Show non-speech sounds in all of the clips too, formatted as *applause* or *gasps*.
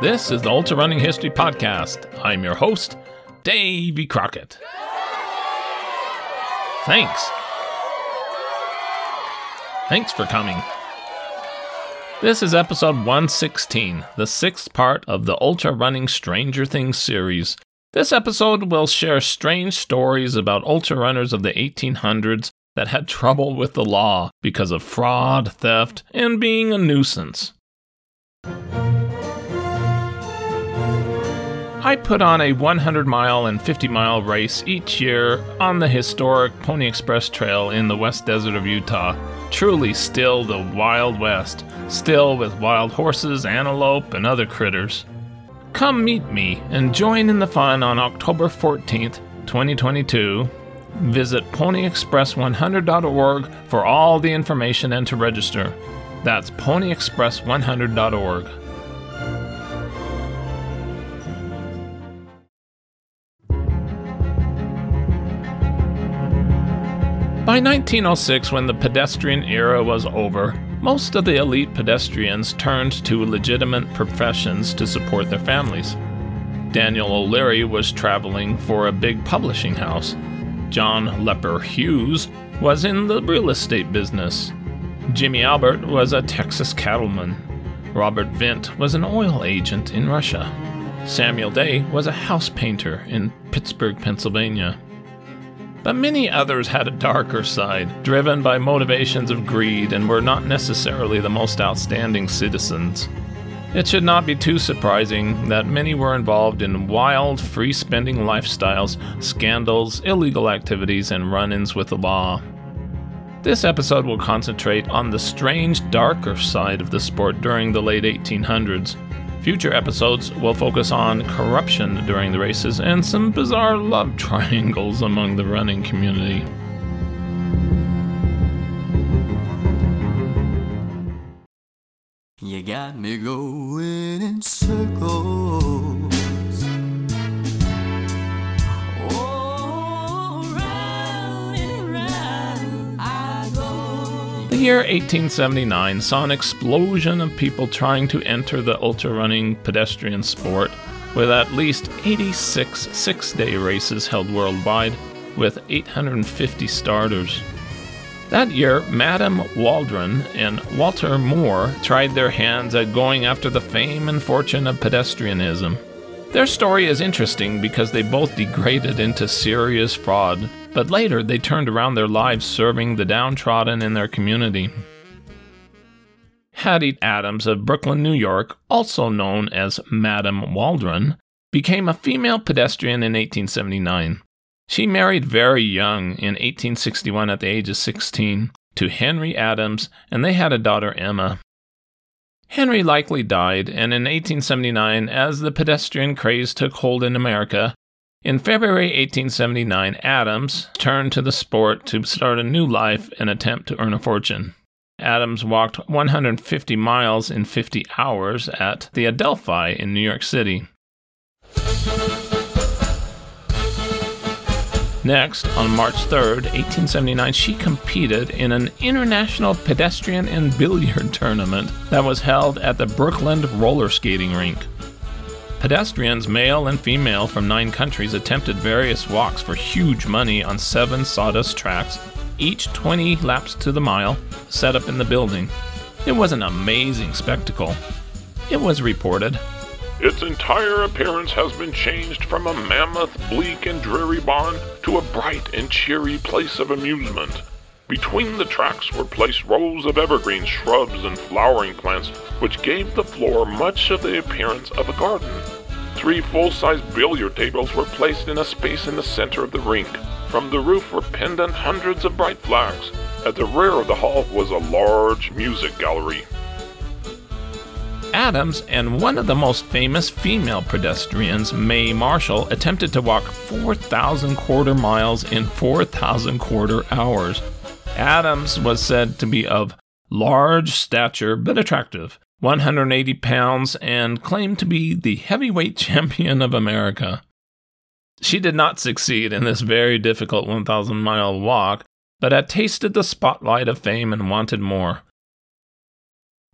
This is the Ultra Running History Podcast. I'm your host, Davy Crockett. Thanks. Thanks for coming. This is episode 116, the sixth part of the Ultra Running Stranger Things series. This episode will share strange stories about ultra runners of the 1800s that had trouble with the law because of fraud, theft, and being a nuisance. I put on a 100 mile and 50 mile race each year on the historic Pony Express Trail in the West Desert of Utah. Truly still the Wild West, still with wild horses, antelope, and other critters. Come meet me and join in the fun on October 14th, 2022. Visit ponyexpress100.org for all the information and to register. That's ponyexpress100.org. By 1906, when the pedestrian era was over, most of the elite pedestrians turned to legitimate professions to support their families. Daniel O'Leary was traveling for a big publishing house. John Lepper Hughes was in the real estate business. Jimmy Albert was a Texas cattleman. Robert Vint was an oil agent in Russia. Samuel Day was a house painter in Pittsburgh, Pennsylvania. But many others had a darker side, driven by motivations of greed, and were not necessarily the most outstanding citizens. It should not be too surprising that many were involved in wild, free spending lifestyles, scandals, illegal activities, and run ins with the law. This episode will concentrate on the strange, darker side of the sport during the late 1800s. Future episodes will focus on corruption during the races and some bizarre love *laughs* triangles among the running community. You got me going in circles. The year 1879 saw an explosion of people trying to enter the ultra running pedestrian sport, with at least 86 six day races held worldwide, with 850 starters. That year, Madame Waldron and Walter Moore tried their hands at going after the fame and fortune of pedestrianism. Their story is interesting because they both degraded into serious fraud, but later they turned around their lives serving the downtrodden in their community. Hattie Adams of Brooklyn, New York, also known as Madame Waldron, became a female pedestrian in 1879. She married very young in 1861 at the age of 16 to Henry Adams, and they had a daughter, Emma. Henry likely died, and in 1879, as the pedestrian craze took hold in America, in February 1879, Adams turned to the sport to start a new life and attempt to earn a fortune. Adams walked 150 miles in 50 hours at the Adelphi in New York City. Next, on March 3, 1879, she competed in an international pedestrian and billiard *laughs* tournament that was held at the Brooklyn roller skating rink. Pedestrians, male and female from nine countries, attempted various walks for huge money on seven sawdust tracks, each 20 laps to the mile, set up in the building. It was an amazing spectacle. It was reported Its entire appearance has been changed from a mammoth, bleak, and dreary barn to a bright and cheery place of amusement. Between the tracks were placed rows of evergreen shrubs and flowering plants, which gave the floor much of the appearance of a garden. Three full sized billiard tables were placed in a space in the center of the rink. From the roof were pendant hundreds of bright flags. At the rear of the hall was a large music gallery. Adams and one of the most famous female pedestrians, Mae Marshall, attempted to walk 4,000 quarter miles in 4,000 quarter hours. Adams was said to be of large stature but attractive, 180 pounds, and claimed to be the heavyweight *laughs* champion of America. She did not succeed in this very difficult 1,000 mile walk, but had tasted the spotlight of fame and wanted more.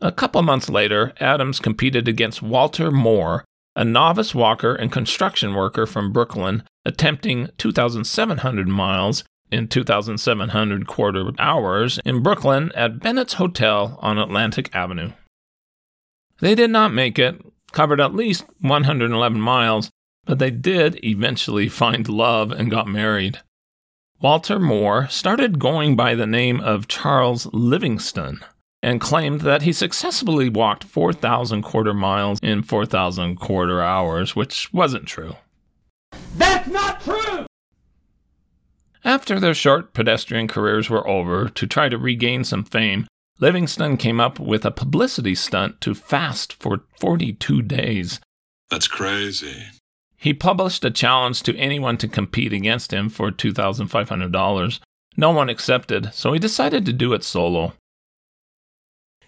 A couple months later, Adams competed against Walter Moore, a novice walker and construction worker from Brooklyn, attempting 2,700 miles in 2,700 quarter hours in Brooklyn at Bennett's Hotel on Atlantic Avenue. They did not make it, covered at least 111 miles, but they did eventually find love and got married. Walter Moore started going by the name of Charles Livingston and claimed that he successfully walked 4,000 quarter miles in 4,000 quarter hours, which wasn't true. That's not true! After their short pedestrian careers were over, to try to regain some fame, Livingston came up with a publicity stunt to fast for 42 days. That's crazy. He published a challenge to anyone to compete against him for $2,500. No one accepted, so he decided to do it solo.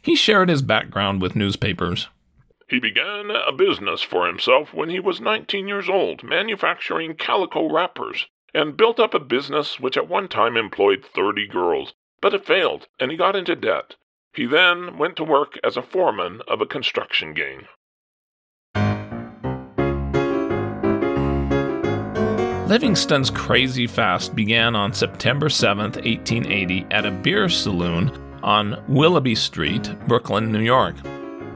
He shared his background with newspapers. He began a business for himself when he was 19 years old, manufacturing calico wrappers, and built up a business which at one time employed 30 girls. But it failed, and he got into debt. He then went to work as a foreman of a construction gang. Livingston's crazy fast began on September 7, 1880, at a beer saloon on Willoughby Street, Brooklyn, New York.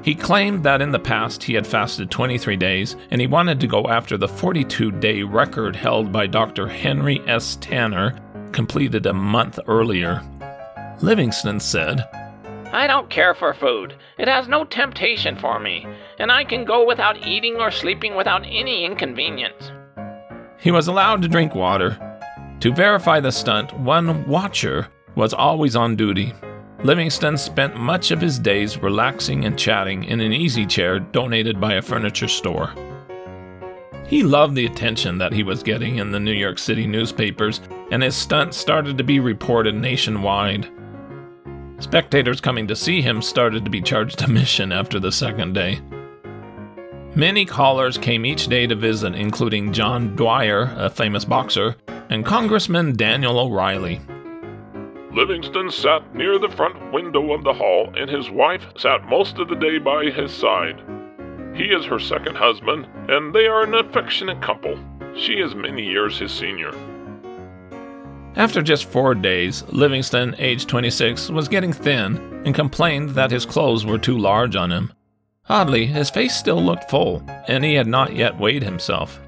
He claimed that in the past he had fasted 23 days and he wanted to go after the 42 day record held by Dr. Henry S. Tanner, completed a month earlier. Livingston said, I don't care for food. It has no temptation for me, and I can go without eating or sleeping without any inconvenience. He was allowed to drink water. To verify the stunt, one watcher was always on duty. Livingston spent much of his days relaxing and chatting in an easy chair donated by a furniture store. He loved the attention that he was getting in the New York City newspapers, and his stunt started to be reported nationwide. Spectators coming to see him started to be charged admission after the second day. Many callers came each day to visit, including John Dwyer, a famous boxer, and Congressman Daniel O'Reilly. Livingston sat near the front window of the hall, and his wife sat most of the day by his side. He is her second husband, and they are an affectionate couple. She is many years his senior. After just four days, Livingston, age 26, was getting thin and complained that his clothes were too large on him. Oddly, his face still looked full, and he had not yet weighed himself.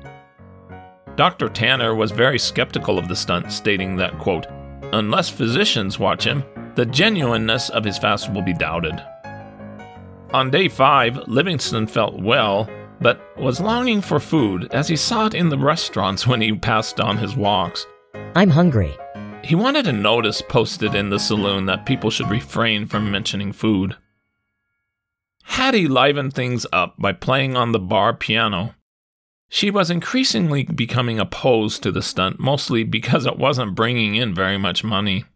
Dr. Tanner was very skeptical of the stunt, stating that, quote, unless physicians watch him, the genuineness of his fast will be doubted. On day five, Livingston felt well, but was longing for food as he saw it in the restaurants when he passed on his walks. I'm hungry. He wanted a notice posted in the saloon that people should refrain from mentioning food. Hattie livened things up by playing on the bar piano. She was increasingly becoming opposed to the stunt, mostly because it wasn't bringing in very much money.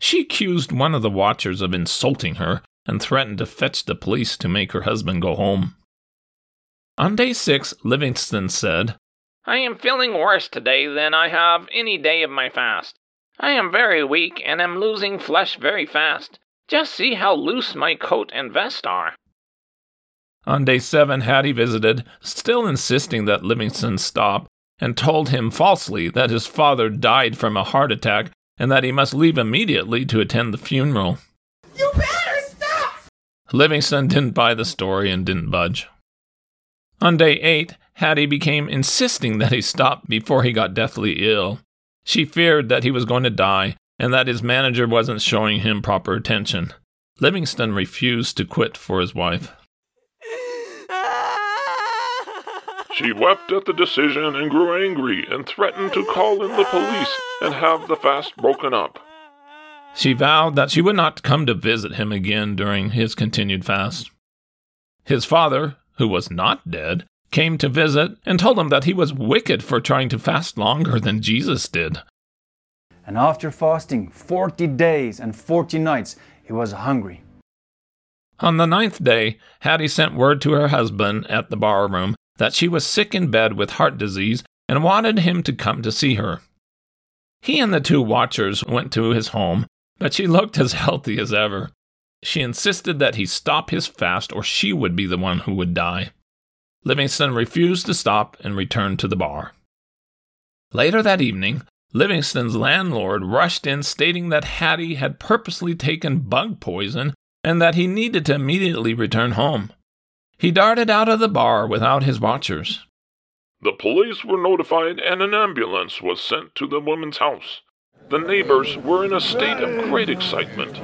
She accused one of the watchers of insulting her and threatened to fetch the police to make her husband go home. On day six, Livingston said, I am feeling worse today than I have any day of my fast. I am very weak and am losing flesh very fast. Just see how loose my coat and vest are. On day seven, Hattie visited, still insisting that Livingston stop, and told him falsely that his father died from a heart attack and that he must leave immediately to attend the funeral. You better stop! Livingston didn't buy the story and didn't budge. On day eight, Hattie became insisting that he stop before he got deathly ill. She feared that he was going to die and that his manager wasn't showing him proper attention. Livingston refused to quit for his wife. She wept at the decision and grew angry and threatened to call in the police and have the fast broken up. She vowed that she would not come to visit him again during his continued fast. His father, who was not dead, came to visit and told him that he was wicked for trying to fast longer than Jesus did. And after fasting 40 days and 40 nights, he was hungry. On the ninth day, Hattie sent word to her husband at the bar room that she was sick in bed with heart disease and wanted him to come to see her. He and the two watchers went to his home, but she looked as *laughs* healthy as ever. She insisted that he stop his fast or she would be the one who would die. Livingston refused to stop and returned to the bar. Later that evening, Livingston's landlord rushed in stating that Hattie had purposely taken bug poison and that he needed to immediately return home. He darted out of the bar without his watchers. The police were notified and an ambulance was sent to the woman's house. The neighbors were in a state of great excitement.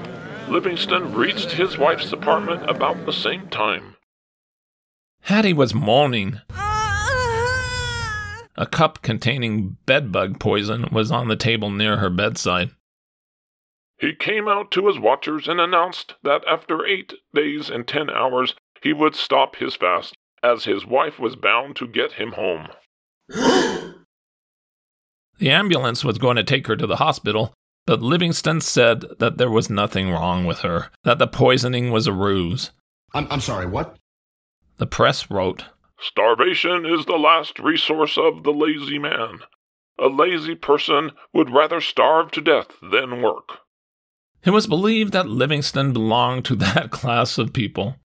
Livingston reached his wife's apartment about the same time. Hattie was moaning. A cup containing bedbug poison was on the table near her bedside. He came out to his watchers and announced that after eight days and ten hours he would stop his fast, as his wife was bound to get him home. *gasps* The ambulance was going to take her to the hospital, but Livingston said that there was nothing wrong with her, that the poisoning was a ruse. I'm, I'm sorry, what? The press wrote Starvation is the last resource of the lazy man. A lazy person would rather starve to death than work. It was believed that Livingston belonged to *laughs* that class of people.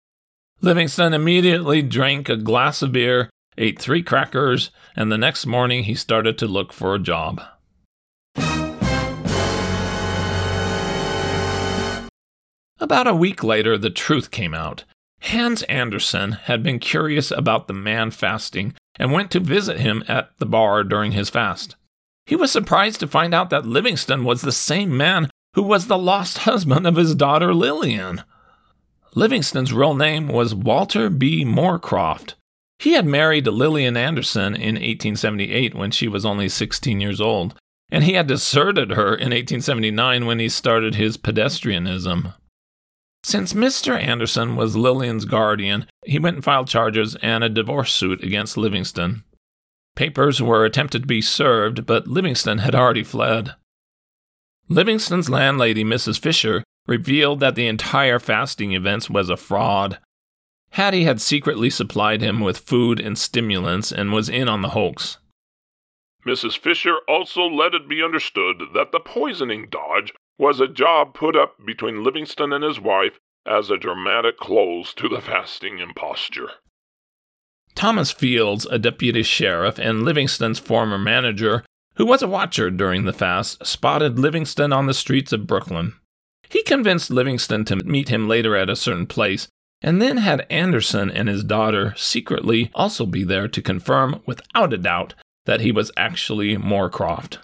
Livingston immediately drank a glass of beer, ate three crackers, and the next morning he started to look for a job. About a week later, the truth came out. Hans Andersen had been curious about the man fasting and went to visit him at the bar during his fast. He was surprised to find out that Livingston was the same man who was the lost *laughs* husband of his daughter Lillian. Livingston's real name was Walter B. Moorcroft. He had married Lillian Anderson in 1878 when she was only 16 years old, and he had deserted her in 1879 when he started his pedestrianism. Since Mr. Anderson was Lillian's guardian, he went and filed charges and a divorce suit against Livingston. Papers were attempted to be served, but Livingston had already fled. Livingston's landlady, Mrs. Fisher, revealed that the entire fasting event was a fraud. Hattie had secretly supplied him with food and stimulants and was in on the hoax. Mrs. Fisher also let it be understood that the poisoning dodge was a job put up between Livingston and his wife as a dramatic close to the fasting imposture. Thomas Fields, a deputy sheriff and Livingston's former manager, who was a watcher during the fast, spotted Livingston on the streets of Brooklyn. He convinced Livingston to meet him later at a certain place, and then had Anderson and his daughter secretly also be there to confirm without a doubt that he was actually Moorcroft.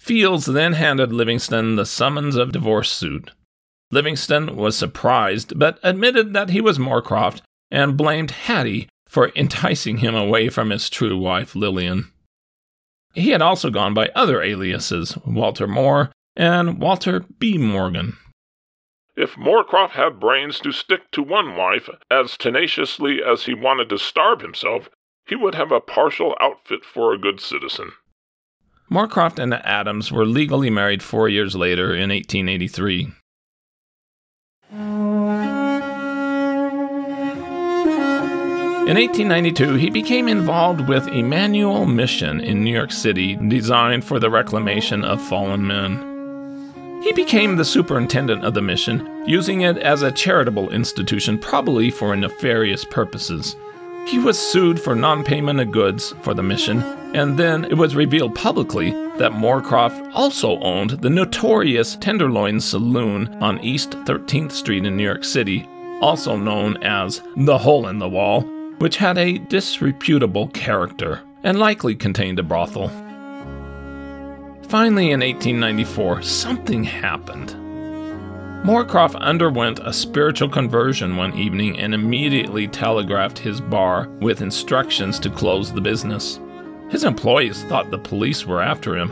Fields then handed Livingston the summons of divorce suit. Livingston was surprised, but admitted that he was Moorcroft and blamed Hattie for enticing him away from his true wife, Lillian. He had also gone by other aliases, Walter Moore and Walter B. Morgan. If Moorcroft had brains to stick to one wife as tenaciously as he wanted to starve himself, he would have a partial outfit for a good citizen. Moorcroft and Adams were legally married four years later in 1883. In 1892, he became involved with Emmanuel Mission in New York City, designed for the reclamation of fallen men. He became the superintendent of the mission, using it as a charitable institution, probably for nefarious purposes. He was sued for non payment of goods for the mission, and then it was revealed publicly that Moorcroft also owned the notorious Tenderloin Saloon on East 13th Street in New York City, also known as the Hole in the Wall, which had a disreputable character and likely contained a brothel. Finally, in 1894, something happened. Moorcroft underwent a spiritual conversion one evening and immediately telegraphed his bar with instructions to close the business. His employees thought the police were after him.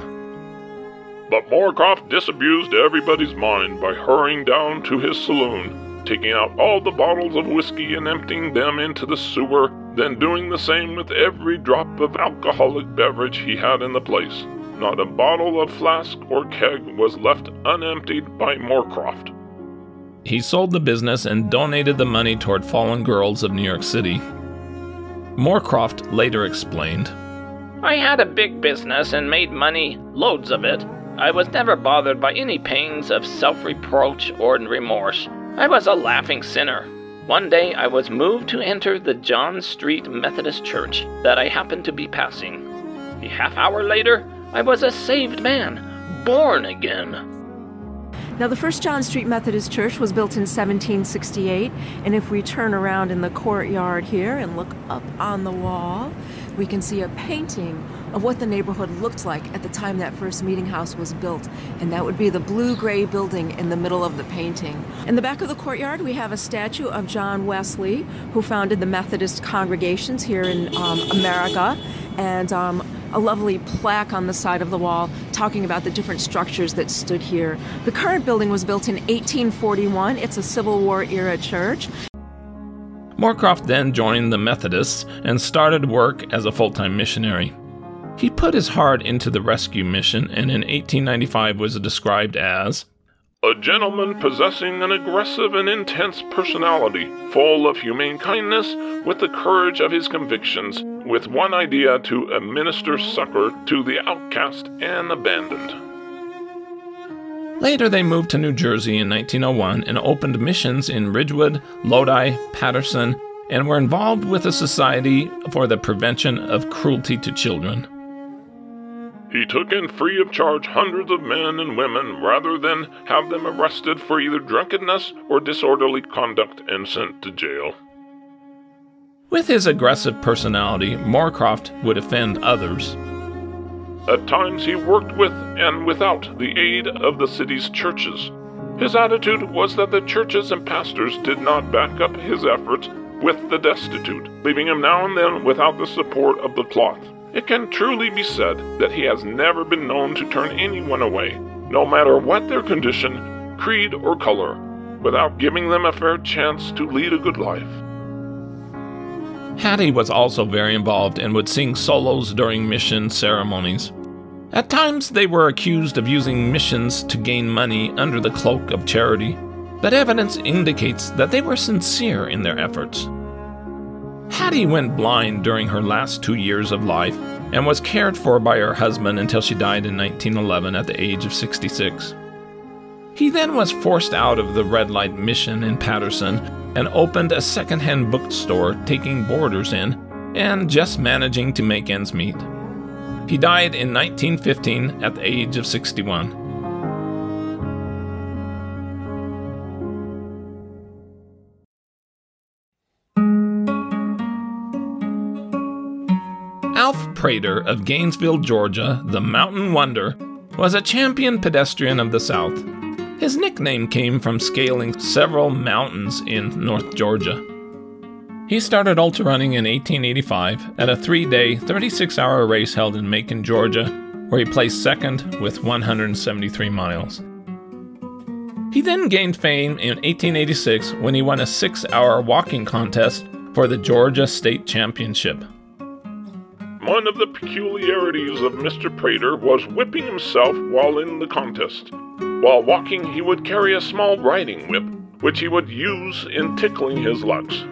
But Moorcroft disabused everybody's mind by hurrying down to his saloon, taking out all the bottles of whiskey and emptying them into the sewer, then doing the same with every drop of alcoholic beverage he had in the place. Not a bottle of flask or keg was left unemptied by Moorcroft. He sold the business and donated the money toward fallen girls of New York City. Moorcroft later explained I had a big business and made money, loads of it. I was never bothered by any pangs of self reproach or remorse. I was a laughing sinner. One day I was moved to enter the John Street Methodist Church that I happened to be passing. A half hour later, I was a saved man, born again. Now, the first John Street Methodist Church was built in 1768, and if we turn around in the courtyard here and look up on the wall, we can see a painting of what the neighborhood looked like at the time that first meeting house was built, and that would be the blue gray building in the middle of the painting. In the back of the courtyard, we have a statue of John Wesley, who founded the Methodist congregations here in um, America, and um, a lovely plaque on the side of the wall talking about the different structures that stood here. The current building was built in 1841. It's a Civil War era church. Moorcroft then joined the Methodists and started work as a full time missionary. He put his heart into the rescue mission and in 1895 was described as a gentleman possessing an aggressive and intense personality, full of humane kindness, with the courage of his convictions, with one idea to administer succor to the outcast and abandoned. Later, they moved to New Jersey in 1901 and opened missions in Ridgewood, Lodi, Paterson, and were involved with a society for the prevention of cruelty to children. He took in free of charge hundreds of men and women rather than have them arrested for either drunkenness or disorderly conduct and sent to jail. With his aggressive personality, Moorcroft would offend others. At times he worked with and without the aid of the city's churches. His attitude was that the churches and pastors did not back up his efforts with the destitute, leaving him now and then without the support of the cloth. It can truly be said that he has never been known to turn anyone away, no matter what their condition, creed, or color, without giving them a fair chance to lead a good life. Hattie was also very involved and would sing solos during mission ceremonies. At times, they were accused of using missions to gain money under the cloak of charity, but evidence indicates that they were sincere in their efforts. Hattie went blind during her last two years of life and was cared for by her husband until she died in 1911 at the age of 66. He then was forced out of the Red Light Mission in Paterson and opened a second-hand bookstore taking boarders in and just managing to make ends meet. He died in 1915 at the age of 61. Alf Prater of Gainesville, Georgia, the Mountain Wonder, was a champion pedestrian of the South. His nickname came from scaling several mountains in North Georgia. He started ultra running in 1885 at a three day, 36 hour race held in Macon, Georgia, where he placed second with 173 miles. He then gained fame in 1886 when he won a six hour walking contest for the Georgia State Championship. One of the peculiarities of Mr. Prater was whipping himself while in the contest. While walking, he would carry a small riding whip, which he would use in tickling his legs.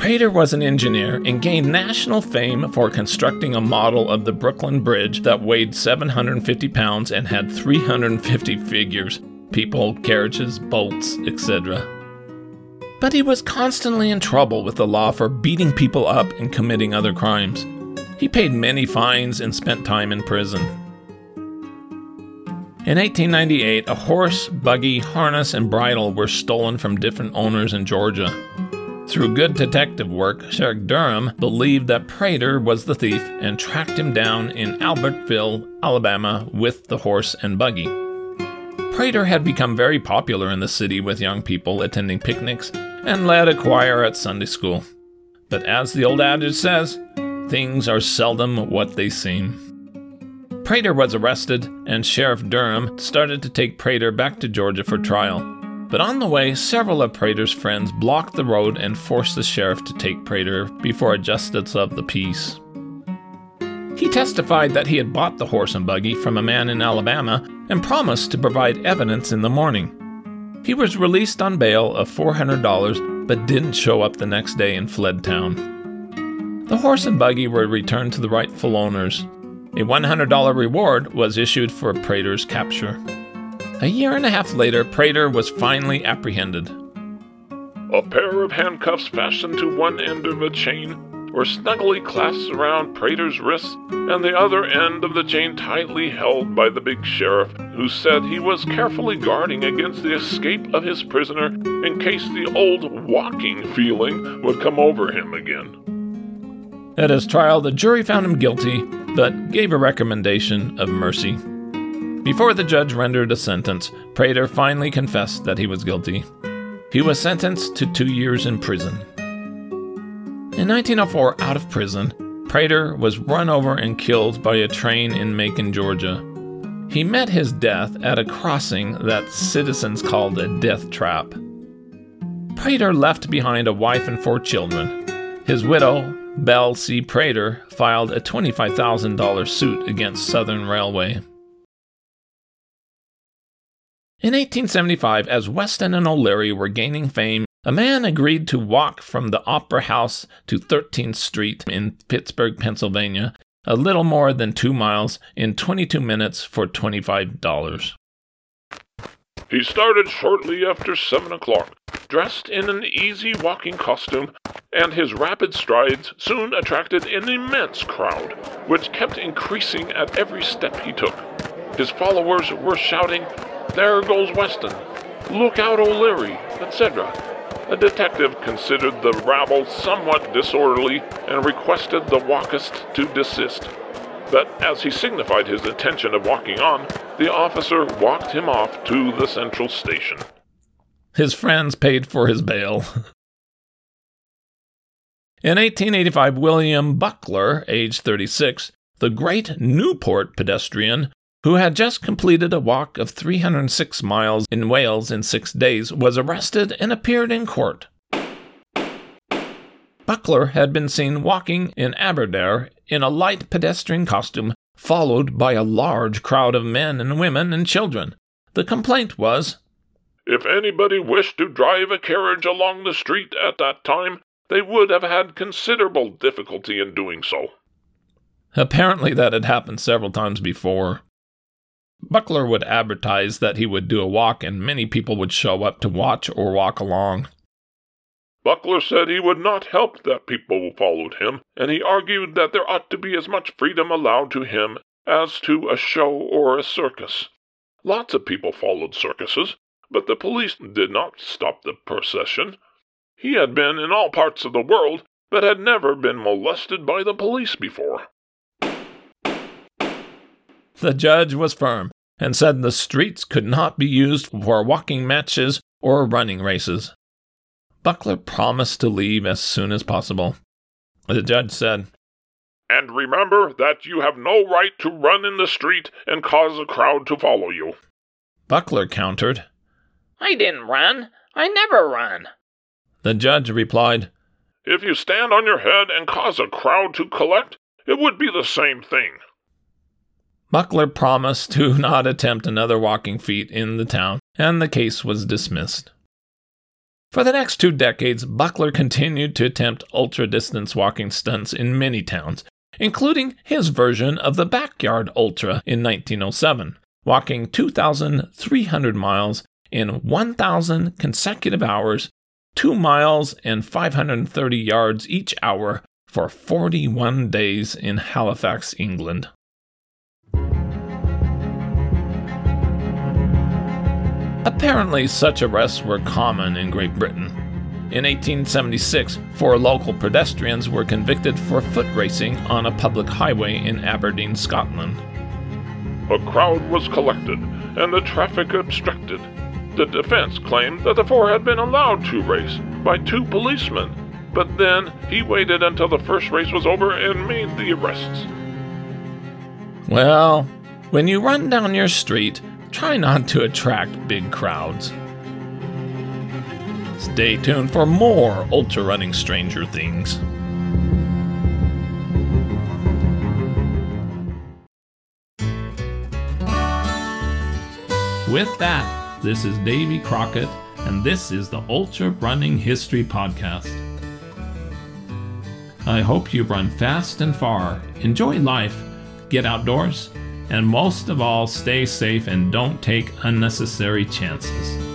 Prater was an engineer and gained national fame for constructing a model of the Brooklyn Bridge that weighed 750 pounds and had 350 figures people, carriages, bolts, etc. But he was constantly in trouble with the law for beating people up and committing other crimes. He paid many fines and spent time in prison. In 1898, a horse, buggy, harness, and bridle were stolen from different owners in Georgia. Through good detective work, Sheriff Durham believed that Prater was the thief and tracked him down in Albertville, Alabama, with the horse and buggy. Prater had become very popular in the city with young people attending picnics and led a choir at Sunday school. But as the old adage says, things are seldom what they seem. Prater was arrested, and Sheriff Durham started to take Prater back to Georgia for trial. But on the way, several of Prater's friends blocked the road and forced the sheriff to take Prater before a justice of the peace. He testified that he had bought the horse and buggy from a man in Alabama and promised to provide evidence in the morning. He was released on bail of $400 but didn't show up the next day and fled town. The horse and buggy were returned to the rightful owners. A $100 reward was issued for Prater's capture. A year and a half later, Prater was finally apprehended. A pair of handcuffs fastened to one end of a chain were snugly clasped around Prater's wrists, and the other end of the chain tightly held by the big sheriff, who said he was carefully guarding against the escape of his prisoner in case the old walking feeling would come over him again. At his trial, the jury found him guilty, but gave a recommendation of mercy. Before the judge rendered a sentence, Prater finally confessed that he was guilty. He was sentenced to two years in prison. In 1904, out of prison, Prater was run over and killed by a train in Macon, Georgia. He met his death at a crossing that citizens called a death trap. Prater left behind a wife and four children. His widow, Belle C. Prater, filed a $25,000 suit against Southern Railway. In 1875, as Weston and O'Leary were gaining fame a man agreed to walk from the Opera House to 13th Street in Pittsburgh, Pennsylvania, a little more than two miles, in 22 minutes for $25. He started shortly after 7 o'clock, dressed in an easy walking costume, and his rapid strides soon attracted an immense crowd, which kept increasing at every step he took. His followers were shouting, There goes Weston! Look out, O'Leary! etc a detective considered the rabble somewhat disorderly and requested the walkist to desist. But as he signified his intention of walking on, the officer walked him off to the central station. His friends paid for his bail. *laughs* In 1885, William Buckler, age 36, the great Newport pedestrian, who had just completed a walk of 306 miles in Wales in six days, was arrested and appeared in court. Buckler had been seen walking in Aberdare in a light pedestrian costume, followed by a large crowd of men and women and children. The complaint was If anybody wished to drive a carriage along the street at that time, they would have had considerable difficulty in doing so. Apparently, that had happened several times before. Buckler would advertise that he would do a walk, and many people would show up to watch or walk along. Buckler said he would not help that people followed him, and he argued that there ought to be as much freedom allowed to him as to a show or a circus. Lots of people followed circuses, but the police did not stop the procession. He had been in all parts of the world, but had never been molested by the police before. The judge was firm and said the streets could not be used for walking matches or running races. Buckler promised to leave as soon as possible. The judge said, And remember that you have no right to run in the street and cause a crowd to follow you. Buckler countered, I didn't run. I never run. The judge replied, If you stand on your head and cause a crowd to collect, it would be the same thing. Buckler promised to *laughs* not attempt another walking feat in the town, and the case was dismissed. For the next two decades, Buckler continued to attempt ultra distance walking stunts in many towns, including his version of the Backyard Ultra in 1907, walking 2,300 miles in 1,000 consecutive hours, 2 miles and 530 yards each hour for 41 days in Halifax, England. Apparently, such arrests were common in Great Britain. In 1876, four local pedestrians were convicted for foot racing on a public highway in Aberdeen, Scotland. A crowd was collected and the traffic obstructed. The defense claimed that the four had been allowed to race by two policemen, but then he waited until the first race was over and made the arrests. Well, when you run down your street, try not to attract big crowds. Stay tuned for more Ultra Running Stranger Things. With that, this is Davy Crockett, and this is the Ultra Running History Podcast. I hope you run fast and far, enjoy life, get outdoors, And most of all, stay safe and don't take unnecessary chances.